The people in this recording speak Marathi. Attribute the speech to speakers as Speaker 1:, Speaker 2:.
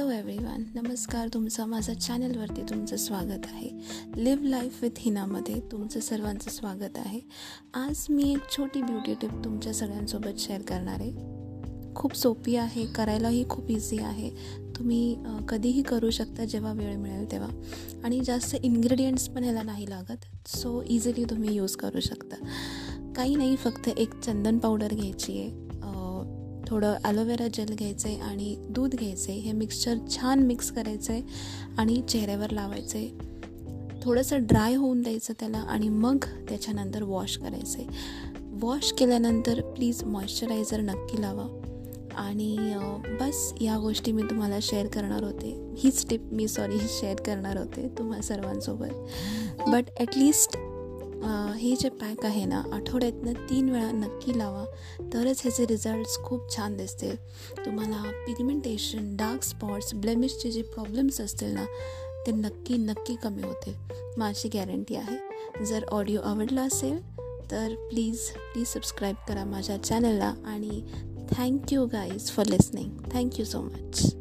Speaker 1: नमस्कार तुमचं माझ्या चॅनलवरती तुमचं स्वागत आहे. लिव्ह लाईफ विथ हिनामध्ये तुमचं सर्वांचं स्वागत आहे. आज मी एक छोटी ब्युटी टिप तुमच्या सगळ्यांसोबत शेअर करणार आहे. खूप सोपी आहे करायलाही खूप इझी आहे. तुम्ही कधीही करू शकता जेव्हा वेळ मिळेल तेव्हा. आणि जास्त इन्ग्रेडियंट्स पण ह्याला नाही लागत सो इझिली तुम्ही यूज करू शकता. काही नाही फक्त एक चंदन पावडर घ्यायची आहे. थोडं ॲलोवेरा जेल घ्यायचं आहे आणि दूध घ्यायचं आहे हे मिक्सचर छान मिक्स करायचं आहे आणि चेहऱ्यावर लावायचं आहे थोडंसं ड्राय होऊन द्यायचं त्याला आणि मग त्याच्यानंतर वॉश करायचं आहे वॉश केल्यानंतर प्लीज मॉइश्चरायझर नक्की लावा. आणि बस या गोष्टी मी तुम्हाला शेअर करणार होते. हीच टिप मी सॉरी शेअर करणार होते तुम्हा सर्वांसोबत. बट ॲटलिस्ट हे जे पॅक आहे ना आठवड्यातनं तीन वेळा नक्की लावा. तरच ह्याचे रिझल्ट्स खूप छान दिसतील. तुम्हाला पिगमेंटेशन डार्क स्पॉट्स ब्लेमिशचे जे प्रॉब्लेम्स असतील ना ते नक्की नक्की कमी होतील. माझी गॅरंटी आहे. जर ऑडिओ आवडला असेल तर प्लीज प्लीज सबस्क्राईब करा माझ्या चॅनलला आणि thank you guys for listening thank you so much